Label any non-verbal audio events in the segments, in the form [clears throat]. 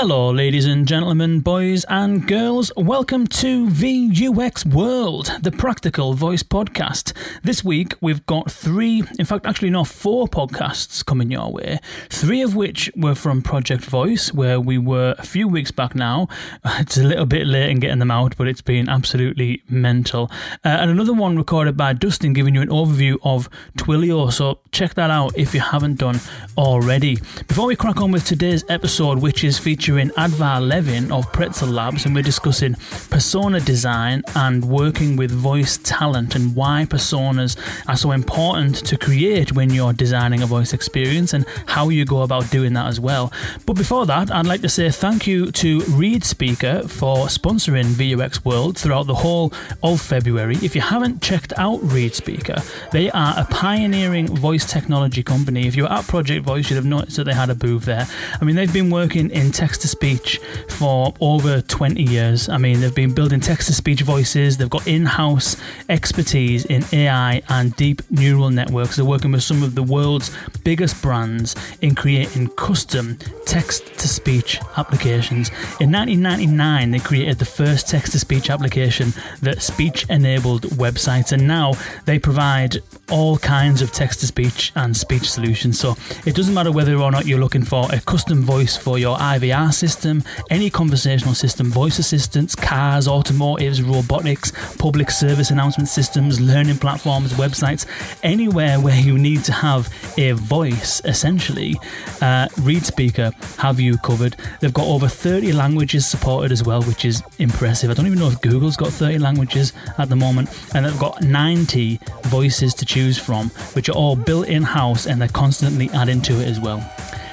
Hello, ladies and gentlemen, boys and girls. Welcome to VUX World, the Practical Voice Podcast. This week we've got three, in fact, actually, no, four podcasts coming your way. Three of which were from Project Voice, where we were a few weeks back now. [laughs] It's a little bit late in getting them out, but it's been absolutely mental. Uh, and another one recorded by Dustin, giving you an overview of Twilio. So check that out if you haven't done already. Before we crack on with today's episode, which is featuring Adva Levin of Pretzel Labs, and we're discussing persona design and working with voice talent and why personas are so important to create when you're designing a voice experience and how you go about doing that as well. But before that, I'd like to say thank you to ReadSpeaker for sponsoring VUX World throughout the whole of February. If you haven't checked out ReadSpeaker, they are a pioneering voice technology company. If you were at Project Voice, you'd have noticed that they had a booth there. I mean, they've been working in text to speech for over 20 years. I mean, they've been building text to speech voices, they've got in house expertise in AI and deep neural networks. They're working with some of the world's biggest brands in creating custom text to speech applications. In 1999, they created the first text to speech application that speech enabled websites, and now they provide all kinds of text to speech and speech solutions. So it doesn't matter whether or not you're looking for a custom voice for your IVR system, any conversational system, voice assistants, cars, automotives, robotics, public service announcement systems, learning platforms, websites, anywhere where you need to have a voice, essentially, uh, ReadSpeaker have you covered. They've got over 30 languages supported as well, which is impressive. I don't even know if Google's got 30 languages at the moment, and they've got 90 voices to choose from, which are all built in house and they're constantly adding to it as well.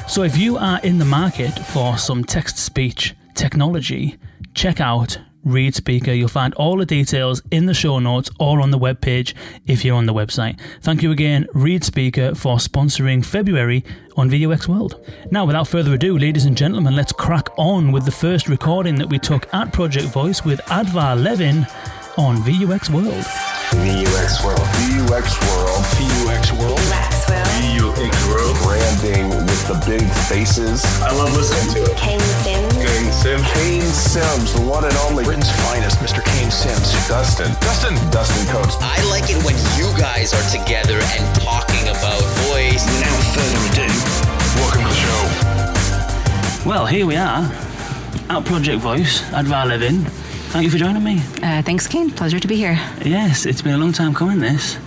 So if you are in the market for some text speech technology, check out ReadSpeaker. You'll find all the details in the show notes or on the webpage if you're on the website. Thank you again, ReadSpeaker, for sponsoring February on VUX World. Now, without further ado, ladies and gentlemen, let's crack on with the first recording that we took at Project Voice with Adva Levin on VUX World. VUX World. VUX World. VUX World. VUX World. Branding with the big faces. I love listening to it. Kane Simms. Kane Simms. Kane Simms, the one and only. Britain's finest, Mr. Kane Simms. Dustin. Dustin. Dustin Coates. I like it when you guys are together and talking about voice. Without further ado, Welcome to the show. Well, here we are at Project Voice, Adva Levin. Thank you for joining me. Uh, thanks, Kane. Pleasure to be here. Yes, it's been a long time coming, this.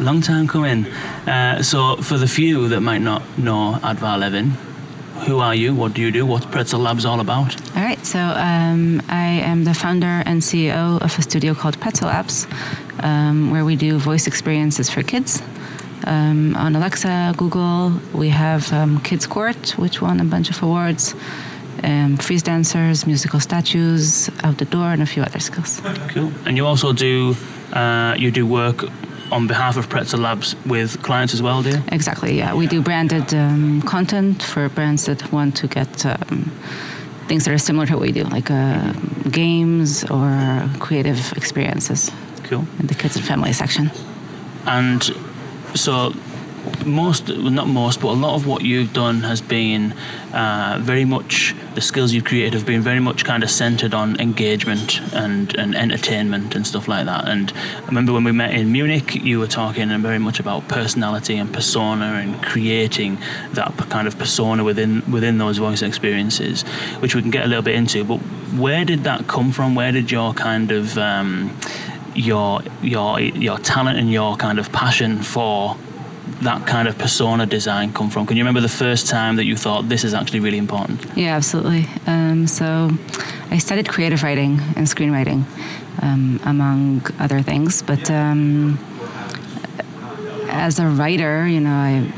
Long time coming. Uh, so, for the few that might not know Adva Levin, who are you? What do you do? What's Pretzel Labs all about? All right. So um, I am the founder and CEO of a studio called Pretzel Apps, um, where we do voice experiences for kids. Um, on Alexa, Google, we have um, Kids Court, which won a bunch of awards. Um, freeze dancers, musical statues, out the door, and a few other skills. Cool. And you also do uh, you do work on behalf of Pretzel Labs with clients as well, do you? Exactly. Yeah, we do branded um, content for brands that want to get um, things that are similar to what we do, like uh, games or creative experiences Cool. in the kids and family section. And so most not most but a lot of what you've done has been uh, very much the skills you've created have been very much kind of centered on engagement and, and entertainment and stuff like that. And I remember when we met in Munich you were talking very much about personality and persona and creating that kind of persona within within those voice experiences which we can get a little bit into. But where did that come from? Where did your kind of um, your your your talent and your kind of passion for that kind of persona design come from? Can you remember the first time that you thought this is actually really important? Yeah, absolutely. Um, so I studied creative writing and screenwriting, um, among other things. But um, as a writer, you know, I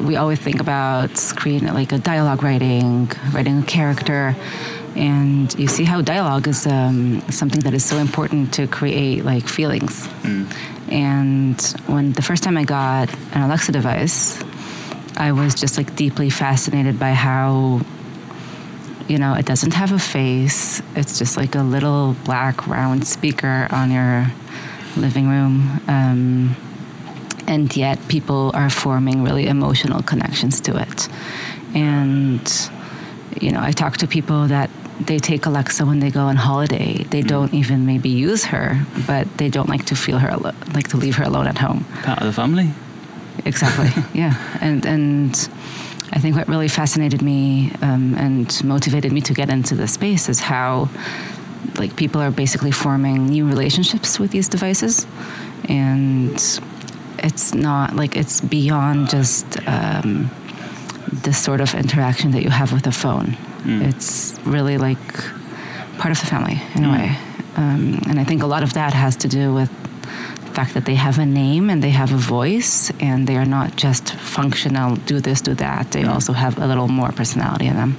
we always think about screen like a dialogue writing, writing a character, and you see how dialogue is um, something that is so important to create like feelings. And when the first time I got an Alexa device, I was just like deeply fascinated by how you know it doesn't have a face. It's just like a little black round speaker on your living room. Um, and yet people are forming really emotional connections to it. And you know, I talk to people that they take Alexa when they go on holiday. They don't even maybe use her, but they don't like to feel her alo- like to leave her alone at home. Part of the family. Exactly. [laughs] yeah, and and I think what really fascinated me um, and motivated me to get into this space is how like people are basically forming new relationships with these devices, and it's not like it's beyond just um, the sort of interaction that you have with a phone. Mm. It's really like part of the family in a mm. way, um, and I think a lot of that has to do with the fact that they have a name and they have a voice and they are not just functional do this do that. They mm. also have a little more personality in them.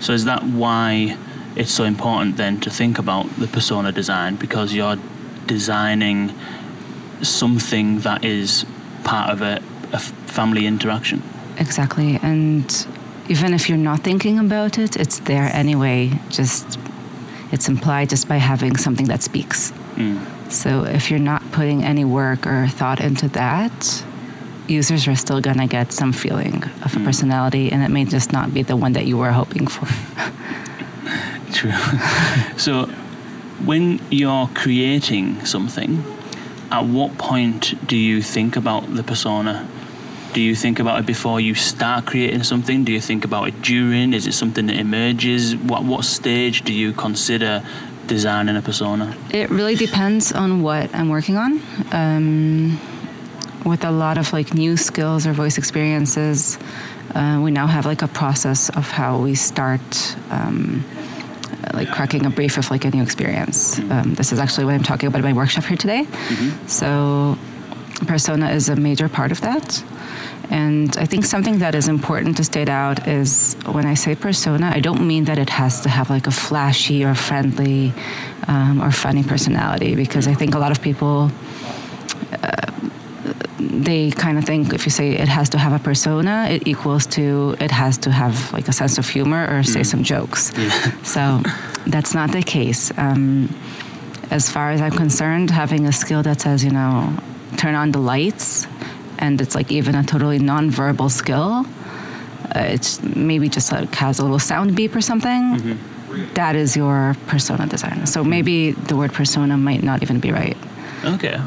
So is that why it's so important then to think about the persona design? Because you're designing something that is part of a family interaction? exactly. And even if you're not thinking about it it's there anyway. Just it's implied just by having something that speaks. Hmm. So if you're not putting any work or thought into that users are still going to get some feeling of a hmm. personality and it may just not be the one that you were hoping for. [laughs] True. so when you're creating something, at what point do you think about the persona? Do you think about it before you start creating something? Do you think about it during? Is it something that emerges? What what stage do you consider designing a persona? It really depends on what I'm working on. Um, with a lot of like new skills or voice experiences, uh, we now have like a process of how we start. Um, like cracking a brief of like a new experience. Um, this is actually what I'm talking about in my workshop here today. So, persona is a major part of that. And I think something that is important to state out is when I say persona, I don't mean that it has to have like a flashy or friendly um, or funny personality, because I think a lot of people. Uh, they kind of think if you say it has to have a persona, it equals to it has to have like a sense of humor or say some jokes. [laughs] So that's not the case. Um, as far as I'm concerned, having a skill that says, you know, turn on the lights, and it's like even a totally non-verbal skill, uh, it's maybe just like has a little sound beep or something. That is your persona design. So maybe the word persona might not even be right. Okay.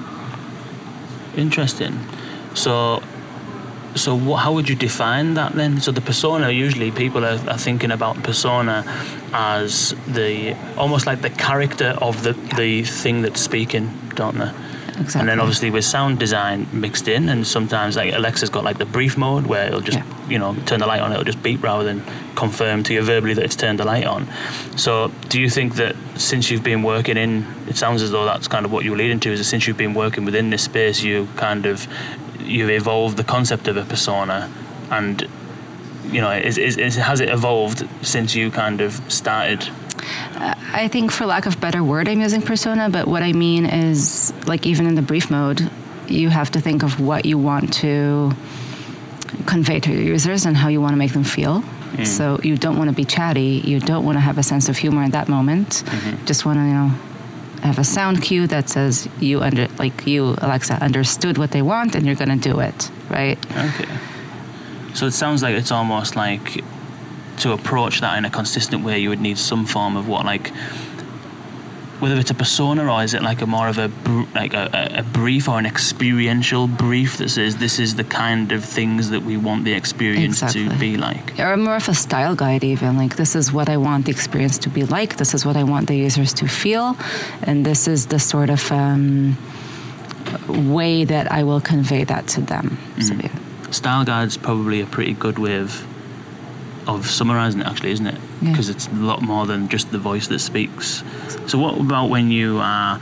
Interesting. So, so what, how would you define that then? So the persona usually people are, are thinking about persona as the almost like the character of the the thing that's speaking, don't they? Exactly. And then obviously with sound design mixed in, and sometimes like Alexa's got like the brief mode where it'll just Yeah. you know turn the light on, it'll just beep rather than confirm to you verbally that it's turned the light on. So do you think that since you've been working in, it sounds as though that's kind of what you were leading to, is that since you've been working within this space, you kind of you've evolved the concept of a persona, and you know is, is, is has it evolved since you kind of started? Uh, I think, for lack of better word, I'm using persona, but what I mean is, like, even in the brief mode, you have to think of what you want to convey to your users and how you want to make them feel. Mm-hmm. So you don't want to be chatty. You don't want to have a sense of humor in that moment. Mm-hmm. Just want to, you know, have a sound cue that says you under, like you, Alexa, understood what they want, and you're going to do it, right? Okay. So it sounds like it's almost like to approach that in a consistent way, you would need some form of what, like, whether it's a persona or is it like a more of a br- like a, a- brief or an experiential brief that says this is the kind of things that we want the experience to be like. or more of a style guide even like this is what i want the experience to be like. This is what i want the users to feel. And this is the sort of um, way that i will convey that to them. So, yeah. Style guide's probably a pretty good way of of summarizing it, actually, isn't it? Yeah. Because it's a lot more than just the voice that speaks. So, what about when you are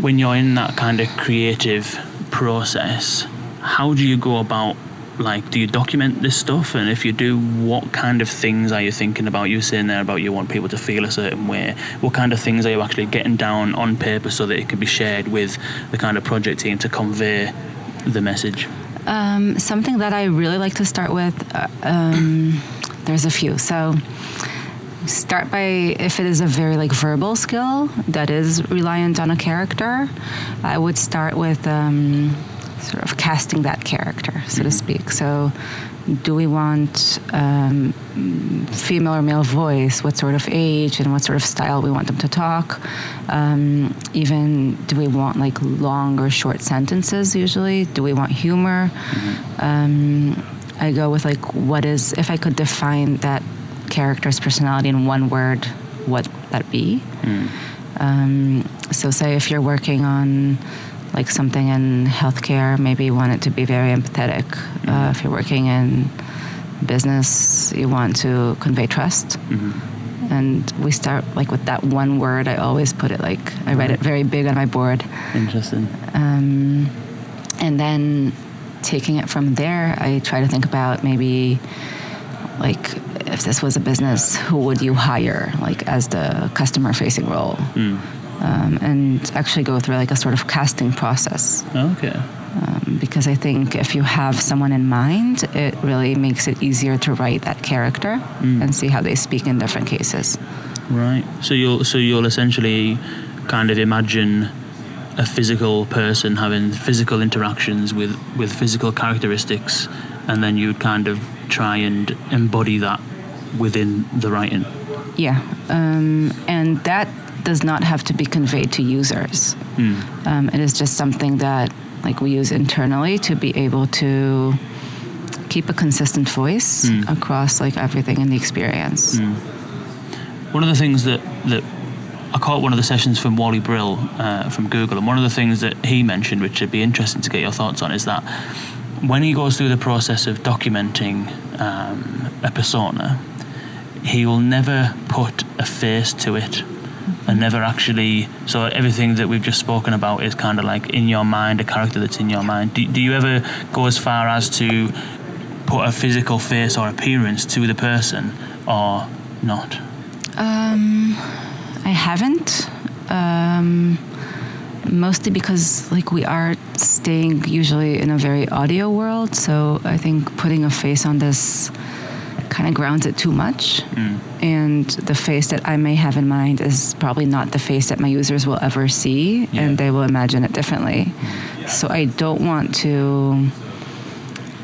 when you're in that kind of creative process? How do you go about like? Do you document this stuff? And if you do, what kind of things are you thinking about? You saying there about you want people to feel a certain way. What kind of things are you actually getting down on paper so that it can be shared with the kind of project team to convey the message? Um, something that I really like to start with, uh, um, there's a few. So start by if it is a very like verbal skill that is reliant on a character, I would start with um, sort of casting that character, so to speak. So, do we want um, female or male voice? What sort of age and what sort of style we want them to talk? Um, even do we want like long or short sentences? Usually, do we want humor? Um, I go with like what is if I could define that character's personality in one word, what would that be? Um, so, say if you're working on like something in healthcare, maybe you want it to be very empathetic. Uh, if you're working in business, you want to convey trust. And we start like with that one word. I always put it like I write it very big on my board, Interesting. um, and then taking it from there, I try to think about maybe like if this was a business, who would you hire like as the customer facing role? Um, and actually go through like a sort of casting process Okay. um, because I think if you have someone in mind, it really makes it easier to write that character and see how they speak in different cases. Right. So you'll so you'll essentially kind of imagine a physical person having physical interactions with with physical characteristics, and then you'd kind of try and embody that within the writing. Yeah, um, and that does not have to be conveyed to users. Um, it is just something that like we use internally to be able to keep a consistent voice across like everything in the experience. One of the things that that I caught one of the sessions from Wally Brill uh, from Google, and one of the things that he mentioned, which would be interesting to get your thoughts on, is that when he goes through the process of documenting um, a persona, he will never put a face to it and never actually so everything that we've just spoken about is kind of like in your mind a character that's in your mind do, do you ever go as far as to put a physical face or appearance to the person or not Um, I haven't. Um, mostly because like we are staying usually in a very audio world, so I think putting a face on this kind of grounds it too much. Mm. And the face that I may have in mind is probably not the face that my users will ever see, Yeah. and they will imagine it differently. Mm. So I don't want to.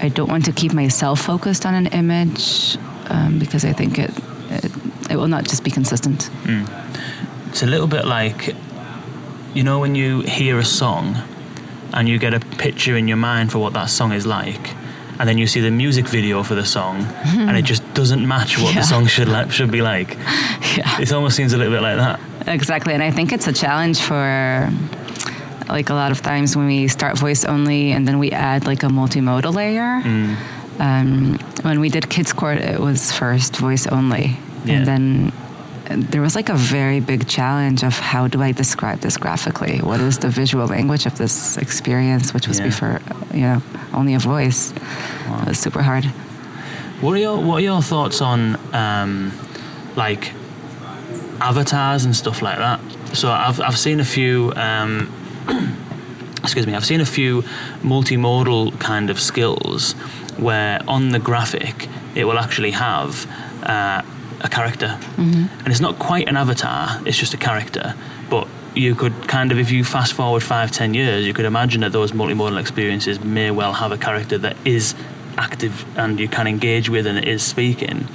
I don't want to keep myself focused on an image um, because I think it, it it will not just be consistent. Mm. it's a little bit like you know when you hear a song and you get a picture in your mind for what that song is like and then you see the music video for the song and it just doesn't match what Yeah. the song should like should be like [laughs] Yeah. it almost seems a little bit like that Exactly, and I think it's a challenge for like a lot of times when we start voice only and then we add like a multimodal layer. Um, when we did Kids Court, it was first voice only, Yeah. and then there was like a very big challenge of how do I describe this graphically? What is the visual language of this experience, which was Yeah. before you know only a voice. It was super hard. What are your What are your thoughts on um, like avatars and stuff like that? So I've I've seen a few. Um, [clears throat] excuse me. I've seen a few multimodal kind of skills where on the graphic it will actually have uh, a character, and it's not quite an avatar. It's just a character, but. You could kind of, if you fast forward five, ten years, you could imagine that those multimodal experiences may well have a character that is active and you can engage with and it is speaking.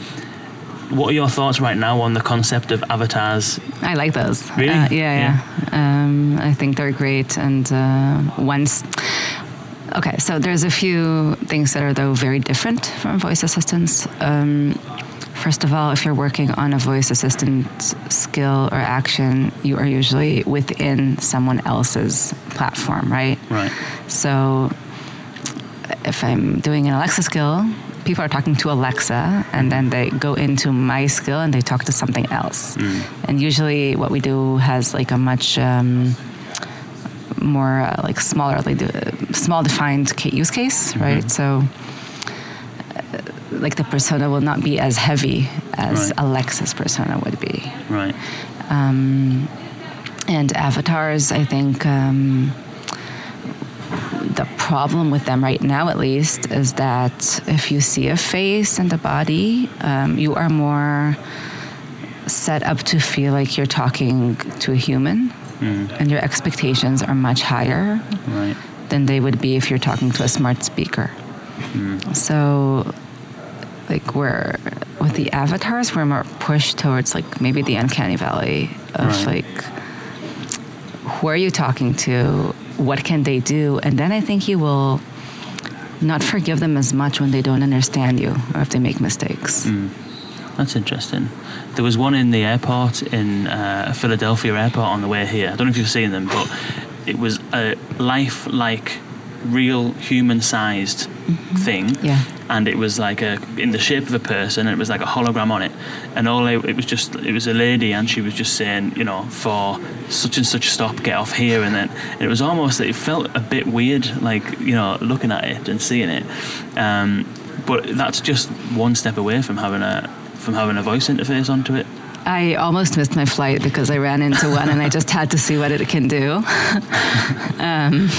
What are your thoughts right now on the concept of avatars? I like those. Really? Uh, yeah, yeah. Um, I think they're great. And uh, once, okay, so there's a few things that are though very different from voice assistants. Um, first of all, if you're working on a voice assistant skill or action, you are usually within someone else's platform, right? Right. So if I'm doing an Alexa skill, people are talking to Alexa and then they go into my skill and they talk to something else. And usually what we do has like a much um, more uh, like smaller, like uh, small defined use case, right? So uh, like the persona will not be as heavy as Right. Alexa's persona would be Right. and avatars i think um, problem with them right now at least is that if you see a face and a body um, you are more set up to feel like you're talking to a human and your expectations are much higher Right. than they would be if you're talking to a smart speaker. So, like we're with the avatars, we're more pushed towards like maybe the uncanny valley of Right. like who are you talking to? What can they do? And then I think you will not forgive them as much when they don't understand you or if they make mistakes. That's interesting. There was one in the airport in uh, Philadelphia airport on the way here. I don't know if you've seen them, but it was a life-like, real human-sized thing. Yeah. And it was like a in the shape of a person, and it was like a hologram on it. And all it, it was just it was a lady, and she was just saying, you know, for such and such stop, get off here, and then and it was almost it felt a bit weird, like you know, looking at it and seeing it. Um, but that's just one step away from having a from having a voice interface onto it. I almost missed my flight because I ran into one and I just had to see what it can do. [laughs] um,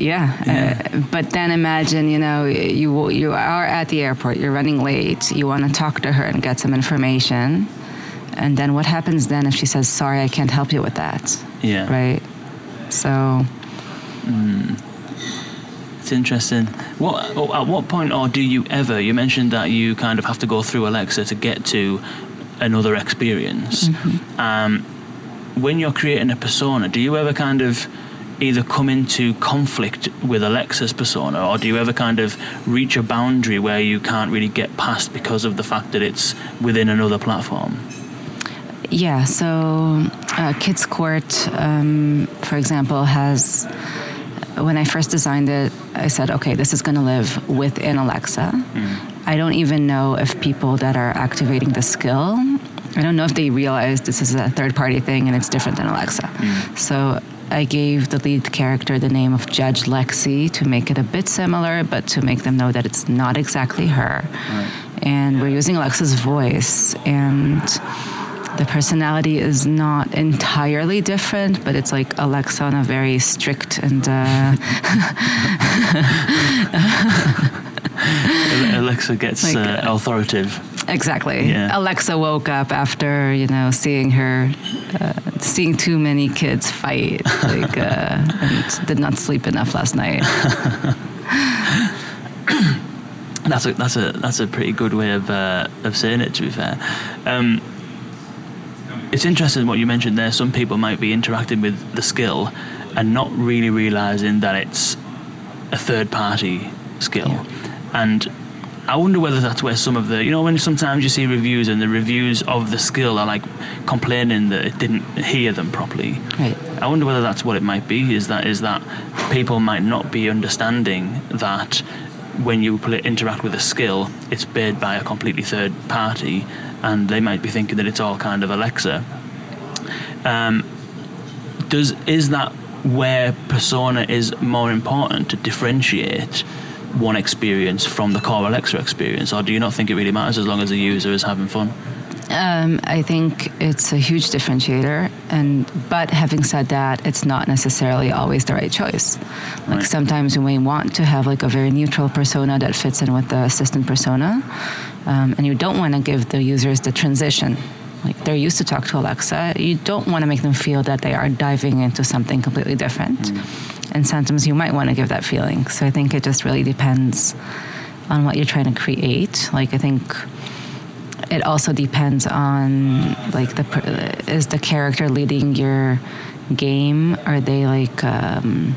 yeah, Uh, but then imagine, you know, you you are at the airport, you're running late, you want to talk to her and get some information, and then what happens then if she says, "Sorry, I can't help you with that," Yeah. right? So It's interesting. What oh, at what point, or do you ever? You mentioned that you kind of have to go through Alexa to get to another experience. Um, when you're creating a persona, do you ever kind of either come into conflict with Alexa's persona, or do you ever kind of reach a boundary where you can't really get past because of the fact that it's within another platform? Yeah, so uh, Kids Court, um, for example, has. When I first designed it, I said, okay, this is going to live within Alexa. I don't even know if people that are activating the skill, I don't know if they realize this is a third party thing and it's different than Alexa. So I gave the lead character the name of Judge Lexi to make it a bit similar, but to make them know that it's not exactly her. And we're using Alexa's voice, and the personality is not entirely different, but it's like Alexa on a very strict and uh, [laughs] [laughs] Alexa gets Like, uh, authoritative. Exactly. Yeah. Alexa woke up after you know seeing her, uh, seeing too many kids fight, like, uh, [laughs] and did not sleep enough last night. [coughs] That's a that's a that's a pretty good way of uh, of saying it. To be fair, um, it's interesting what you mentioned there. Some people might be interacting with the skill and not really realizing that it's a third party skill, and I wonder whether that's where some of the you know when sometimes you see reviews and the reviews of the skill are like complaining that it didn't hear them properly. Right. I wonder whether that's what it might be. Is that is that people might not be understanding that when you pl- interact with a skill, it's bid by a completely third party, and they might be thinking that it's all kind of Alexa. Um, does is that where persona is more important to differentiate one experience from the core Alexa experience, or do you not think it really matters as long as the user is having fun? Um, I think it's a huge differentiator, and but having said that, it's not necessarily always the right choice. Like Right. sometimes you may want to have like a very neutral persona that fits in with the assistant persona, um, and you don't want to give the users the transition. Like they're used to talk to Alexa, you don't want to make them feel that they are diving into something completely different. And sometimes you might want to give that feeling. So I think it just really depends on what you're trying to create. Like I think it also depends on like the is the character leading your game? Are they like um,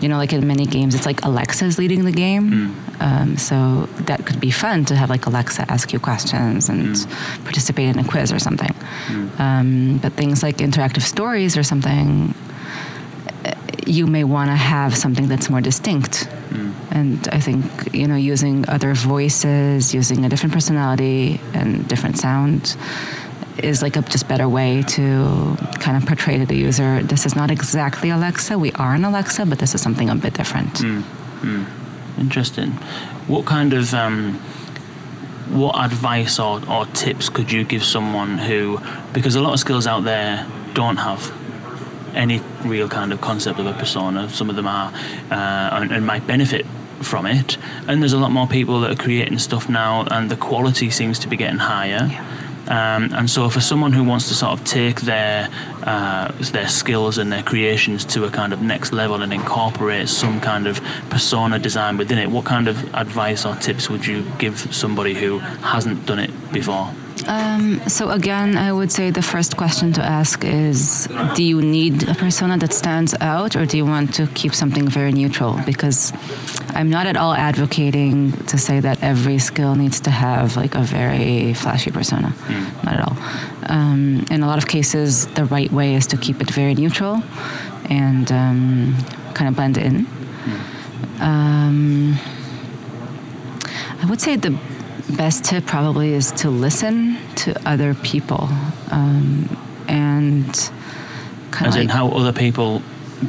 you know like in many games it's like alexa's leading the game. Um, so that could be fun to have like alexa ask you questions and participate in a quiz or something. Um, but things like interactive stories or something you may want to have something that's more distinct hmm. and I think you know using other voices, using a different personality and different sound is like a just better way to kind of portray to the user. This is not exactly Alexa. We are an Alexa, but this is something a bit different. Hmm. Hmm. Interesting. What kind of um, what advice or, or tips could you give someone who, because a lot of skills out there don't have any real kind of concept of a persona. Some of them are uh, and, and might benefit from it, and there's a lot more people that are creating stuff now, and the quality seems to be getting higher. Um, and so, for someone who wants to sort of take their uh, their skills and their creations to a kind of next level and incorporate some kind of persona design within it, what kind of advice or tips would you give somebody who hasn't done it before? Um, so again, I would say the first question to ask is: Do you need a persona that stands out, or do you want to keep something very neutral? Because I'm not at all advocating to say that every skill needs to have like a very flashy persona. Not at all. Um, in a lot of cases, the right way is to keep it very neutral and um, kind of blend in. Um, I would say the best tip probably is to listen to other people um, and kind As of in how other people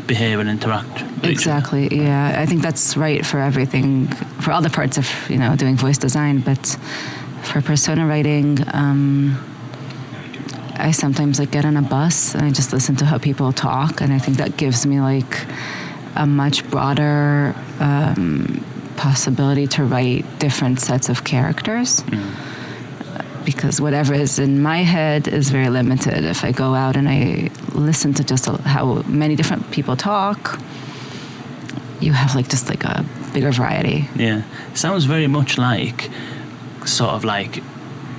behave and interact. with each other. exactly yeah i think that's right for everything for all the parts of you know doing voice design but for persona writing um, i sometimes like get on a bus and i just listen to how people talk and i think that gives me like a much broader um, possibility to write different sets of characters mm. because whatever is in my head is very limited. If I go out and I listen to just how many different people talk, you have like just like a bigger variety. Yeah, sounds very much like sort of like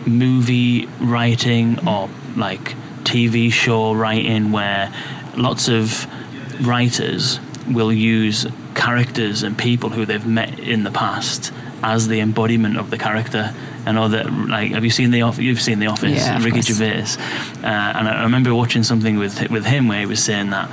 movie writing or like TV show writing, where lots of writers will use characters and people who they've met in the past as the embodiment of the character. And know that, like, have you seen the Office? You've seen the Office, Yeah, of Ricky course. Gervais, uh, and I remember watching something with with him where he was saying that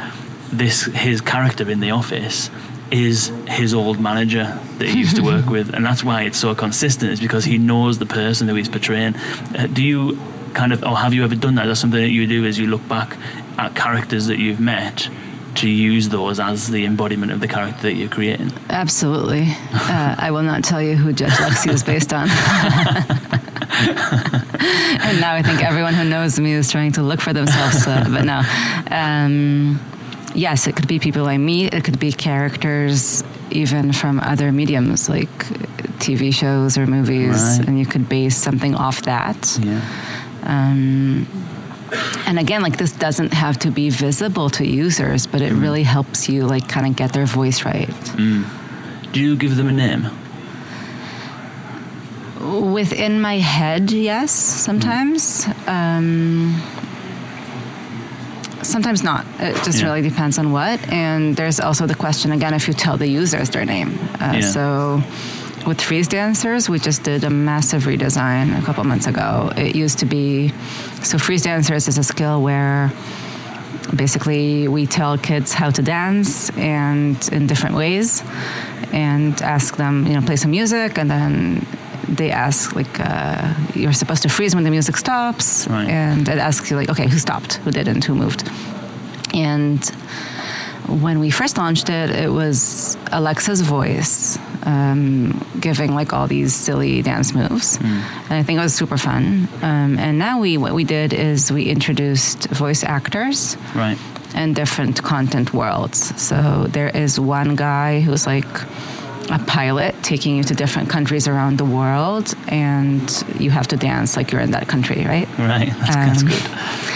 this his character in the Office is his old manager that he used to work [laughs] with, and that's why it's so consistent. Is because he knows the person who he's portraying. Uh, do you kind of, or have you ever done that? that? Is that something that you do as you look back at characters that you've met? To use those as the embodiment of the character that you're creating. Absolutely. Uh, I will not tell you who Judge Lexi is based on. [laughs] and now I think everyone who knows me is trying to look for themselves. Uh, but no. Um, yes, it could be people I meet, it could be characters even from other mediums like TV shows or movies, Right. and you could base something off that. Yeah. Um, and again, like this doesn't have to be visible to users, but it really helps you like kind of get their voice right. Do you give them a name? Within my head, yes, sometimes. Um, sometimes not. It just Yeah. really depends on what. And there's also the question again if you tell the users their name. Uh, Yeah. So with Freeze Dancers, we just did a massive redesign a couple months ago. It used to be so Freeze Dancers is a skill where basically we tell kids how to dance and in different ways and ask them you know play some music and then they ask like uh, you're supposed to freeze when the music stops Right. and it asks you like okay who stopped who didn't who moved and when we first launched it it was alexa's voice um, giving like all these silly dance moves and i think it was super fun um, and now we what we did is we introduced voice actors Right. and different content worlds. So there is one guy who's like a pilot taking you to different countries around the world, and you have to dance like you're in that country, right? Right. [laughs] That's, that's Um, good. [laughs]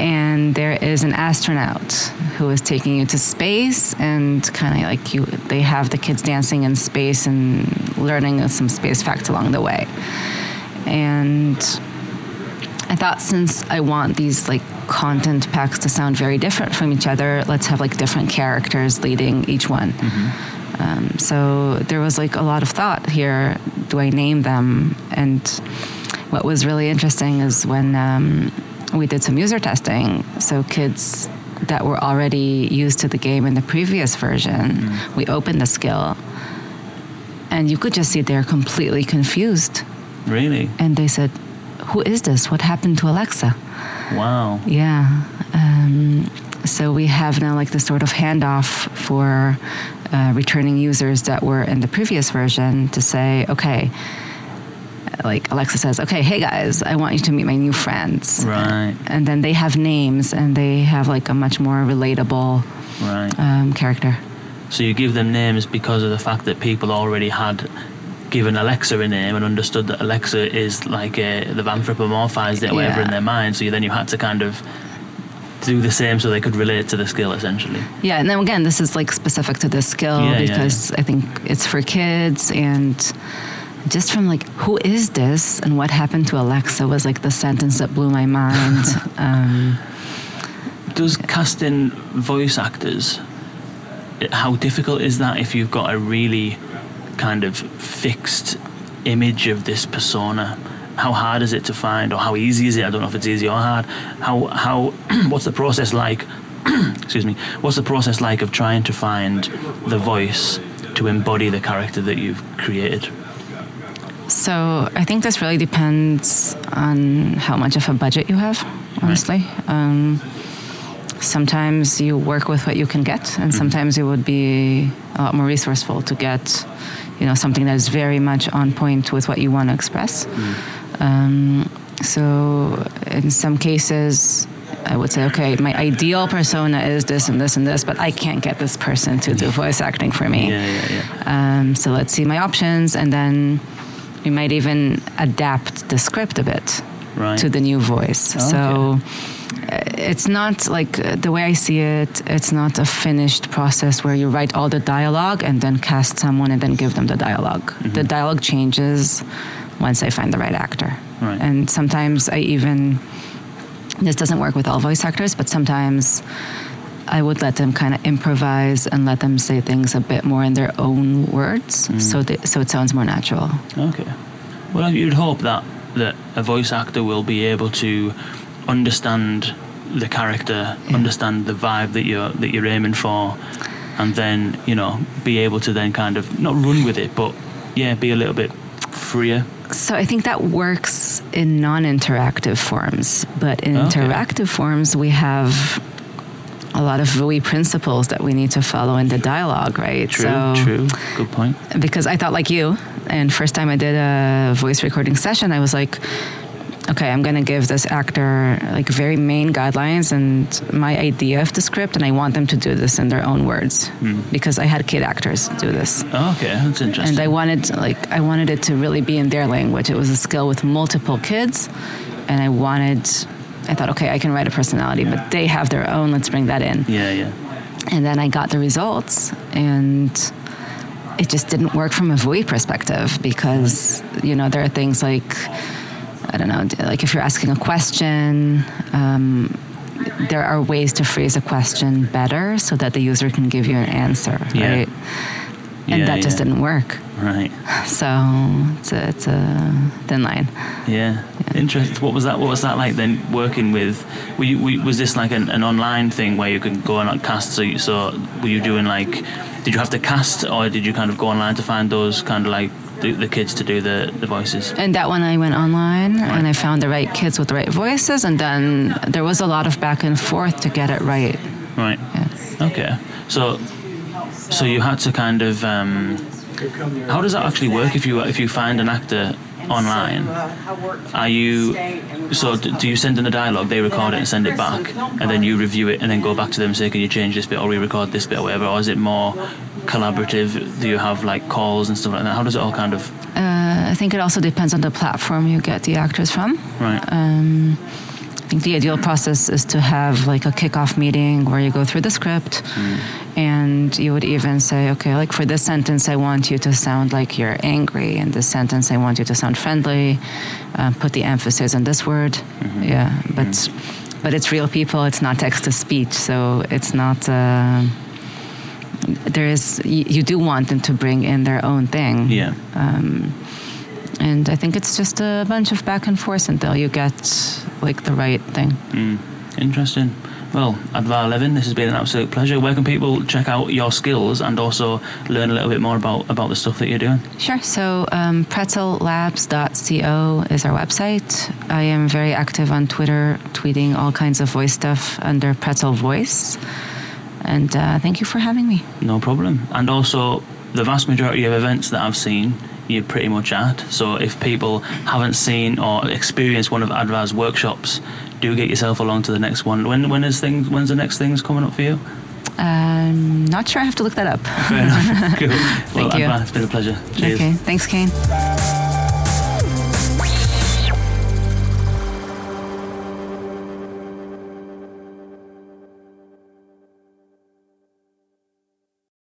And there is an astronaut who is taking you to space, and kind of like you, they have the kids dancing in space and learning some space facts along the way. And I thought since I want these like content packs to sound very different from each other, let's have like different characters leading each one. Um, so there was like a lot of thought here. Do I name them? And what was really interesting is when um, we did some user testing. So kids that were already used to the game in the previous version, we opened the skill, and you could just see they're completely confused. Really? And they said, "Who is this? What happened to Alexa?" Wow. Yeah. Um, so we have now like the sort of handoff for uh, returning users that were in the previous version to say, okay, like Alexa says, okay, hey guys, I want you to meet my new friends. Right. And then they have names and they have like a much more relatable Right. um, character. So you give them names because of the fact that people already had given Alexa a name and understood that Alexa is like a, they've anthropomorphized it or whatever Yeah. in their mind. So you, then you had to kind of do the same so they could relate to the skill essentially. Yeah, and then again, this is like specific to this skill Yeah, yeah, because I think it's for kids and just from like who is this and what happened to Alexa was like the sentence that blew my mind. [laughs] um, Does casting voice actors, how difficult is that if you've got a really kind of fixed image of this persona? How hard is it to find, or how easy is it? I don't know if it's easy or hard. How how [clears throat] what's the process like? [clears throat] excuse me. What's the process like of trying to find the voice to embody the character that you've created? So I think this really depends on how much of a budget you have, honestly. Um, sometimes you work with what you can get, and sometimes it would be a lot more resourceful to get, you know, something that is very much on point with what you want to express. Um, so in some cases, I would say, okay, my ideal persona is this and this and this, but I can't get this person to do voice acting for me. Yeah, yeah, yeah. Um, so let's see my options, and then we might even adapt the script a bit Right. to the new voice. Okay. So uh, it's not like uh, the way I see it. It's not a finished process where you write all the dialogue and then cast someone and then give them the dialog Mm-hmm. The dialogue changes once I find the right actor. Right. And sometimes I even this doesn't work with all voice actors, but sometimes I would let them kind of improvise and let them say things a bit more in their own words, Mm. so that, so it sounds more natural. Okay. Well, you'd hope that that a voice actor will be able to understand the character, understand the vibe that you're that you're aiming for, and then you know be able to then kind of not run with it, but yeah, be a little bit freer. So I think that works in non-interactive forms, but in Okay. interactive forms, we have a lot of VUI principles that we need to follow in the dialogue, right? True, so, true. Good point. because I thought like you, and first time I did a voice recording session, I was like, okay, I'm gonna give this actor like very main guidelines and my idea of the script, and I want them to do this in their own words hmm. because I had kid actors do this. Oh, okay, that's interesting. And I wanted like I wanted it to really be in their language. It was a skill with multiple kids, and I wanted. I thought, okay, I can write a personality, but they have their own. Let's bring that in. yeah, yeah. And then I got the results, and it just didn't work from a VUI perspective because you know there are things like I don't know, like if you're asking a question. Um, there are ways to phrase a question better so that the user can give you an answer, Yeah. right? And Yeah, that just didn't work. Right. [sighs] So it's a, it's a thin line. Yeah. Interesting. What was that? What was that like then? Working with, were you, were, was this like an, an online thing where you could go and cast? So, you, so were you doing like, did you have to cast, or did you kind of go online to find those kind of like the, the kids to do the, the voices? And that one I went online and I found the right kids with the right voices, and then there was a lot of back and forth to get it right. Right. Yeah. Okay. So, so you had to kind of. Um, how does that actually work if you if you find an actor online? Are you so do you send in a dialogue, they record it and send it back, and then you review it and then go back to them and say, can you change this bit or re-record this bit or whatever, or is it more collaborative? Do you have like calls and stuff like that? How does it all kind of Uh, I think it also depends on the platform you get the actors from. right? Um, I think the ideal process is to have like a kickoff meeting where you go through the script and you would even say, okay, like for this sentence, I want you to sound like you're angry. And this sentence, I want you to sound friendly. Uh, put the emphasis on this word. Yeah, but but it's real people. It's not text to speech, so it's not. Uh, there is you, you do want them to bring in their own thing. yeah. And I think it's just a bunch of back and forth until you get like the right thing. Mm, interesting. Well, Adva Levin, this has been an absolute pleasure. Where can people check out your skills and also learn a little bit more about, about the stuff that you're doing? Sure. So um, pretzellabs.co is our website. I am very active on Twitter, tweeting all kinds of voice stuff under Pretzel Voice. And uh, thank you for having me. No problem. And also, the vast majority of events that I've seen, you're pretty much at. So if people haven't seen or experienced one of Adva's workshops, do get yourself along to the next one. When when is things? When's the next things coming up for you? Um, not sure. I have to look that up. Fair enough. [laughs] cool. Well, you. Adva, it's been a pleasure. Cheers. Okay. Thanks, Kane.